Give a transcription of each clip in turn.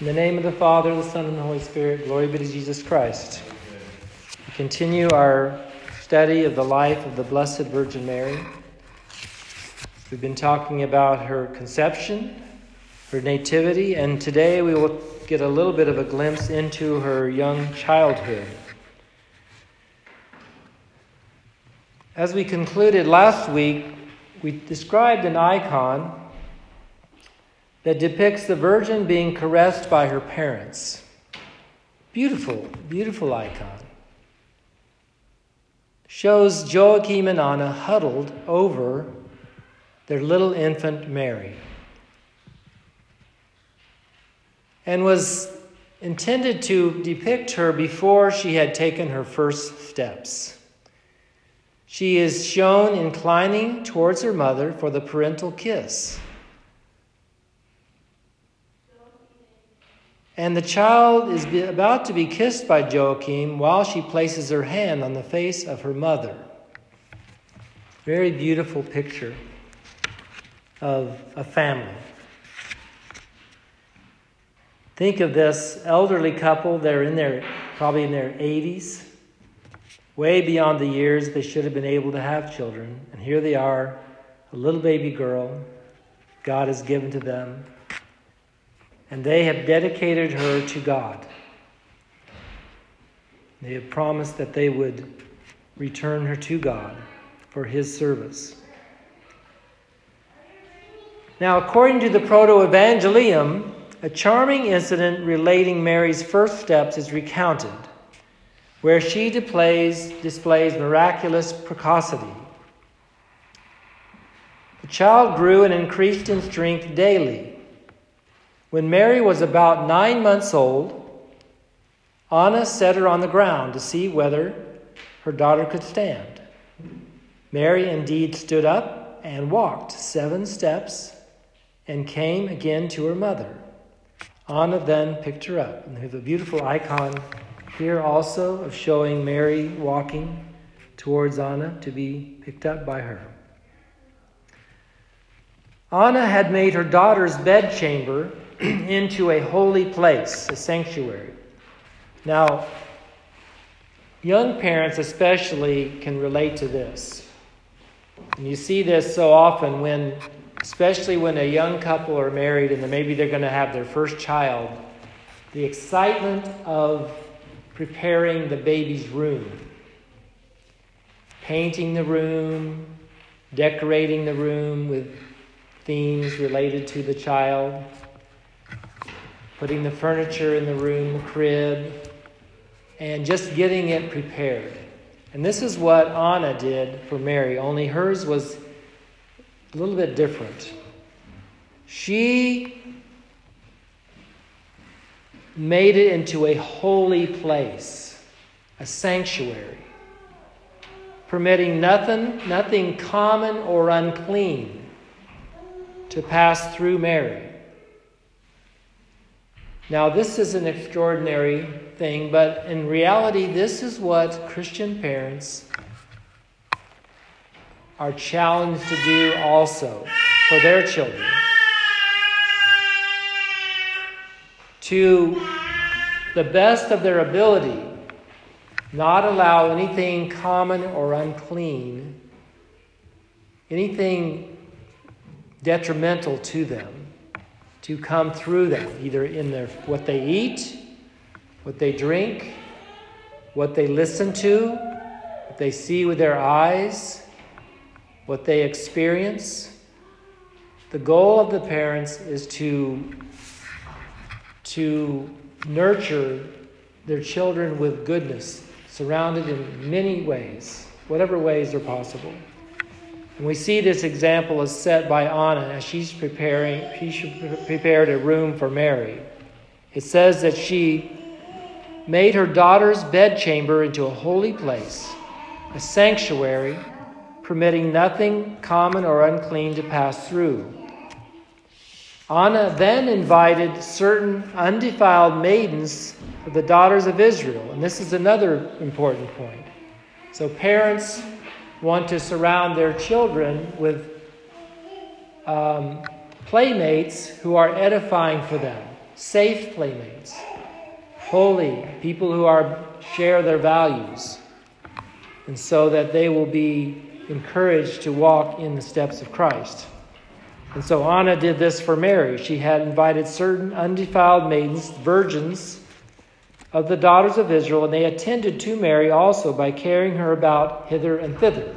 In the name of the Father, the Son, and the Holy Spirit, glory be to Jesus Christ. We continue our study of the life of the Blessed Virgin Mary. We've been talking about her conception, her nativity, and today we will get a little bit of a glimpse into her young childhood. As we concluded last week, we described an icon that depicts the Virgin being caressed by her parents. Beautiful, beautiful icon. Shows Joachim and Anna huddled over their little infant Mary. And was intended to depict her before she had taken her first steps. She is shown inclining towards her mother for the parental kiss. And the child is about to be kissed by Joachim while she places her hand on the face of her mother. Very beautiful picture of a family. Think of this elderly couple, they're in their probably in their 80s, way beyond the years they should have been able to have children. And here they are, a little baby girl God has given to them and they have dedicated her to God. They have promised that they would return her to God for his service. Now, according to the Proto Evangelium, a charming incident relating Mary's first steps is recounted, where she displays, displays miraculous precocity. The child grew and increased in strength daily when Mary was about nine months old, Anna set her on the ground to see whether her daughter could stand. Mary indeed stood up and walked seven steps and came again to her mother. Anna then picked her up. And there's a beautiful icon here also of showing Mary walking towards Anna to be picked up by her. Anna had made her daughter's bedchamber into a holy place, a sanctuary. Now, young parents especially can relate to this. And you see this so often when, especially when a young couple are married and maybe they're going to have their first child, the excitement of preparing the baby's room, painting the room, decorating the room with themes related to the child putting the furniture in the room, the crib, and just getting it prepared. And this is what Anna did for Mary, only hers was a little bit different. She made it into a holy place, a sanctuary, permitting nothing, nothing common or unclean to pass through Mary. Now, this is an extraordinary thing, but in reality, this is what Christian parents are challenged to do also for their children. To the best of their ability, not allow anything common or unclean, anything detrimental to them to come through them, either in their what they eat, what they drink, what they listen to, what they see with their eyes, what they experience. The goal of the parents is to, to nurture their children with goodness, surrounded in many ways, whatever ways are possible. And we see this example as set by Anna as she's preparing, she prepared a room for Mary. It says that she made her daughter's bedchamber into a holy place, a sanctuary, permitting nothing common or unclean to pass through. Anna then invited certain undefiled maidens of the daughters of Israel. And this is another important point. So, parents want to surround their children with um, playmates who are edifying for them, safe playmates, holy people who are share their values, and so that they will be encouraged to walk in the steps of Christ. And so Anna did this for Mary. She had invited certain undefiled maidens, virgins of the daughters of Israel, and they attended to Mary also by carrying her about hither and thither.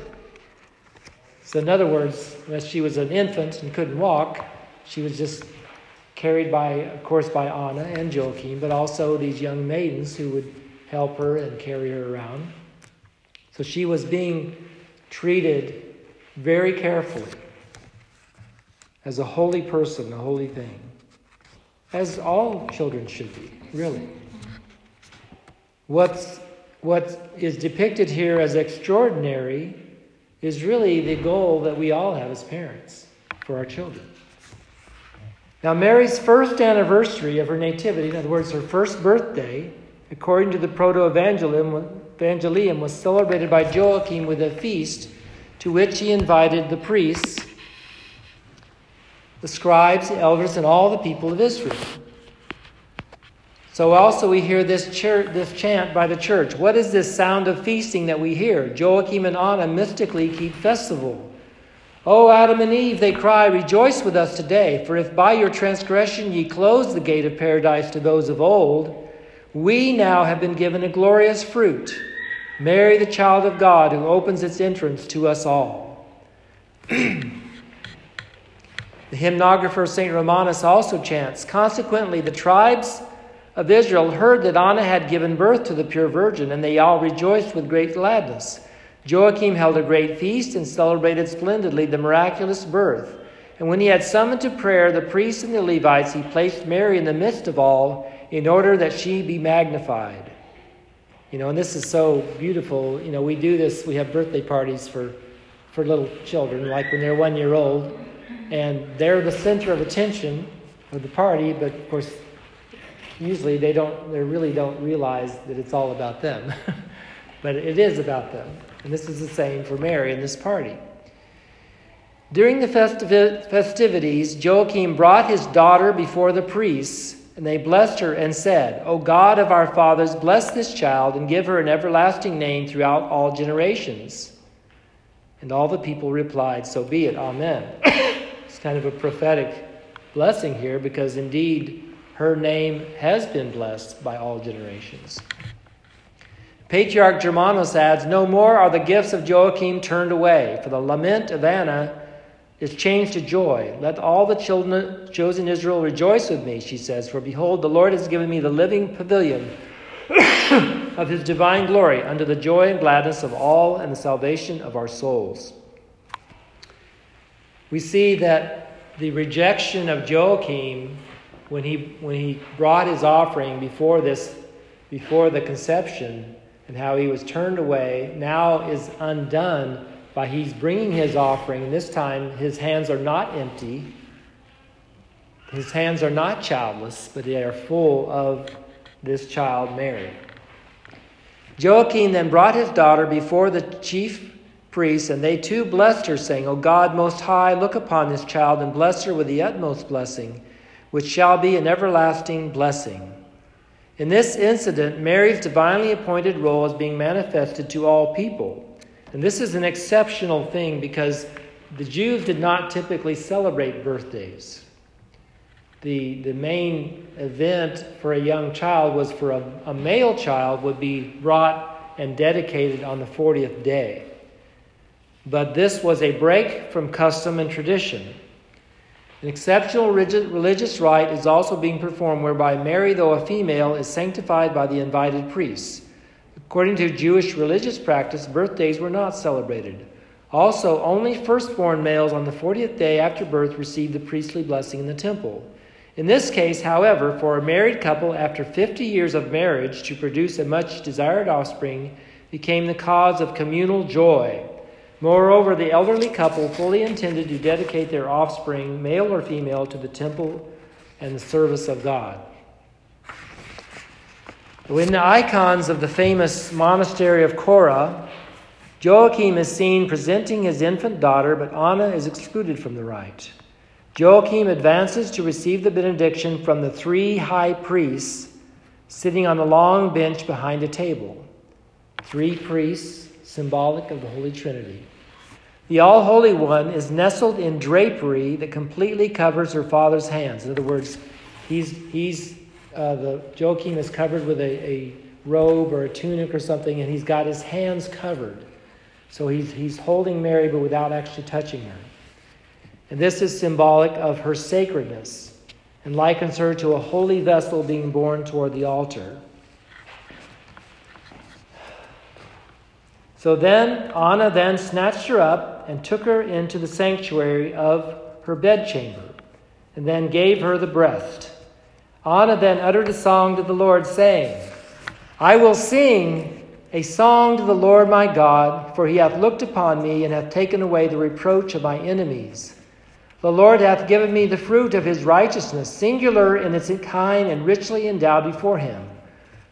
So, in other words, as she was an infant and couldn't walk, she was just carried by, of course, by Anna and Joachim, but also these young maidens who would help her and carry her around. So she was being treated very carefully as a holy person, a holy thing, as all children should be, really. What's, what is depicted here as extraordinary is really the goal that we all have as parents for our children. Now, Mary's first anniversary of her nativity, in other words, her first birthday, according to the Proto Evangelium, was celebrated by Joachim with a feast to which he invited the priests the scribes, the elders, and all the people of Israel. So also we hear this, church, this chant by the church. What is this sound of feasting that we hear? Joachim and Anna mystically keep festival. O Adam and Eve, they cry, rejoice with us today, for if by your transgression ye closed the gate of paradise to those of old, we now have been given a glorious fruit. Mary, the child of God, who opens its entrance to us all. The hymnographer St. Romanus also chants Consequently, the tribes of Israel heard that Anna had given birth to the pure virgin, and they all rejoiced with great gladness. Joachim held a great feast and celebrated splendidly the miraculous birth. And when he had summoned to prayer the priests and the Levites, he placed Mary in the midst of all in order that she be magnified. You know, and this is so beautiful. You know, we do this, we have birthday parties for, for little children, like when they're one year old and they're the center of attention of the party, but of course, usually they don't, they really don't realize that it's all about them. but it is about them. And this is the same for Mary in this party. During the festivities, Joachim brought his daughter before the priests, and they blessed her and said, O God of our fathers, bless this child and give her an everlasting name throughout all generations. And all the people replied, So be it, Amen. It's kind of a prophetic blessing here because indeed her name has been blessed by all generations. Patriarch Germanos adds, No more are the gifts of Joachim turned away, for the lament of Anna is changed to joy. Let all the children chosen Israel rejoice with me, she says, for behold, the Lord has given me the living pavilion of his divine glory unto the joy and gladness of all and the salvation of our souls we see that the rejection of Joachim when he, when he brought his offering before this, before the conception, and how he was turned away, now is undone by he's bringing his offering. And this time, his hands are not empty. His hands are not childless, but they are full of this child, Mary. Joachim then brought his daughter before the chief priests, and they too blessed her, saying, O God most high, look upon this child and bless her with the utmost blessing, which shall be an everlasting blessing. In this incident, Mary's divinely appointed role is being manifested to all people. And this is an exceptional thing because the Jews did not typically celebrate birthdays. The, the main event for a young child was for a, a male child would be brought and dedicated on the 40th day. But this was a break from custom and tradition. An exceptional religious rite is also being performed whereby Mary, though a female, is sanctified by the invited priests. According to Jewish religious practice, birthdays were not celebrated. Also, only firstborn males on the 40th day after birth received the priestly blessing in the temple. In this case, however, for a married couple after 50 years of marriage to produce a much desired offspring became the cause of communal joy. Moreover, the elderly couple fully intended to dedicate their offspring, male or female, to the temple and the service of God. In the icons of the famous monastery of Chora, Joachim is seen presenting his infant daughter, but Anna is excluded from the rite. Joachim advances to receive the benediction from the three high priests sitting on a long bench behind a table. Three priests, symbolic of the Holy Trinity. The All Holy One is nestled in drapery that completely covers her father's hands. In other words, he's, he's uh, the Joachim is covered with a, a robe or a tunic or something, and he's got his hands covered. So he's, he's holding Mary, but without actually touching her. And this is symbolic of her sacredness and likens her to a holy vessel being borne toward the altar. So then Anna then snatched her up and took her into the sanctuary of her bedchamber, and then gave her the breast. Anna then uttered a song to the Lord, saying, I will sing a song to the Lord my God, for he hath looked upon me and hath taken away the reproach of my enemies. The Lord hath given me the fruit of his righteousness, singular in its kind and richly endowed before him.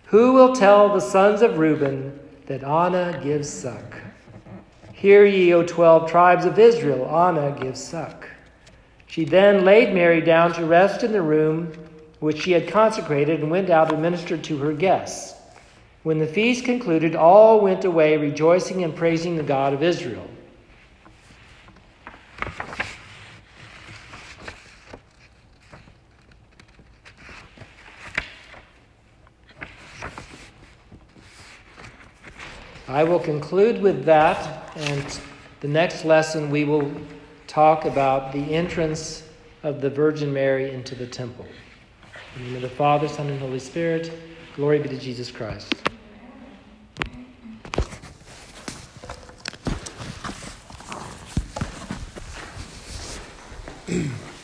Who will tell the sons of Reuben that Anna gives suck? Hear ye, O twelve tribes of Israel, Anna gives suck. She then laid Mary down to rest in the room which she had consecrated and went out and ministered to her guests. When the feast concluded, all went away rejoicing and praising the God of Israel. I will conclude with that, and the next lesson we will talk about the entrance of the Virgin Mary into the temple. In the name of the Father, Son, and Holy Spirit, glory be to Jesus Christ.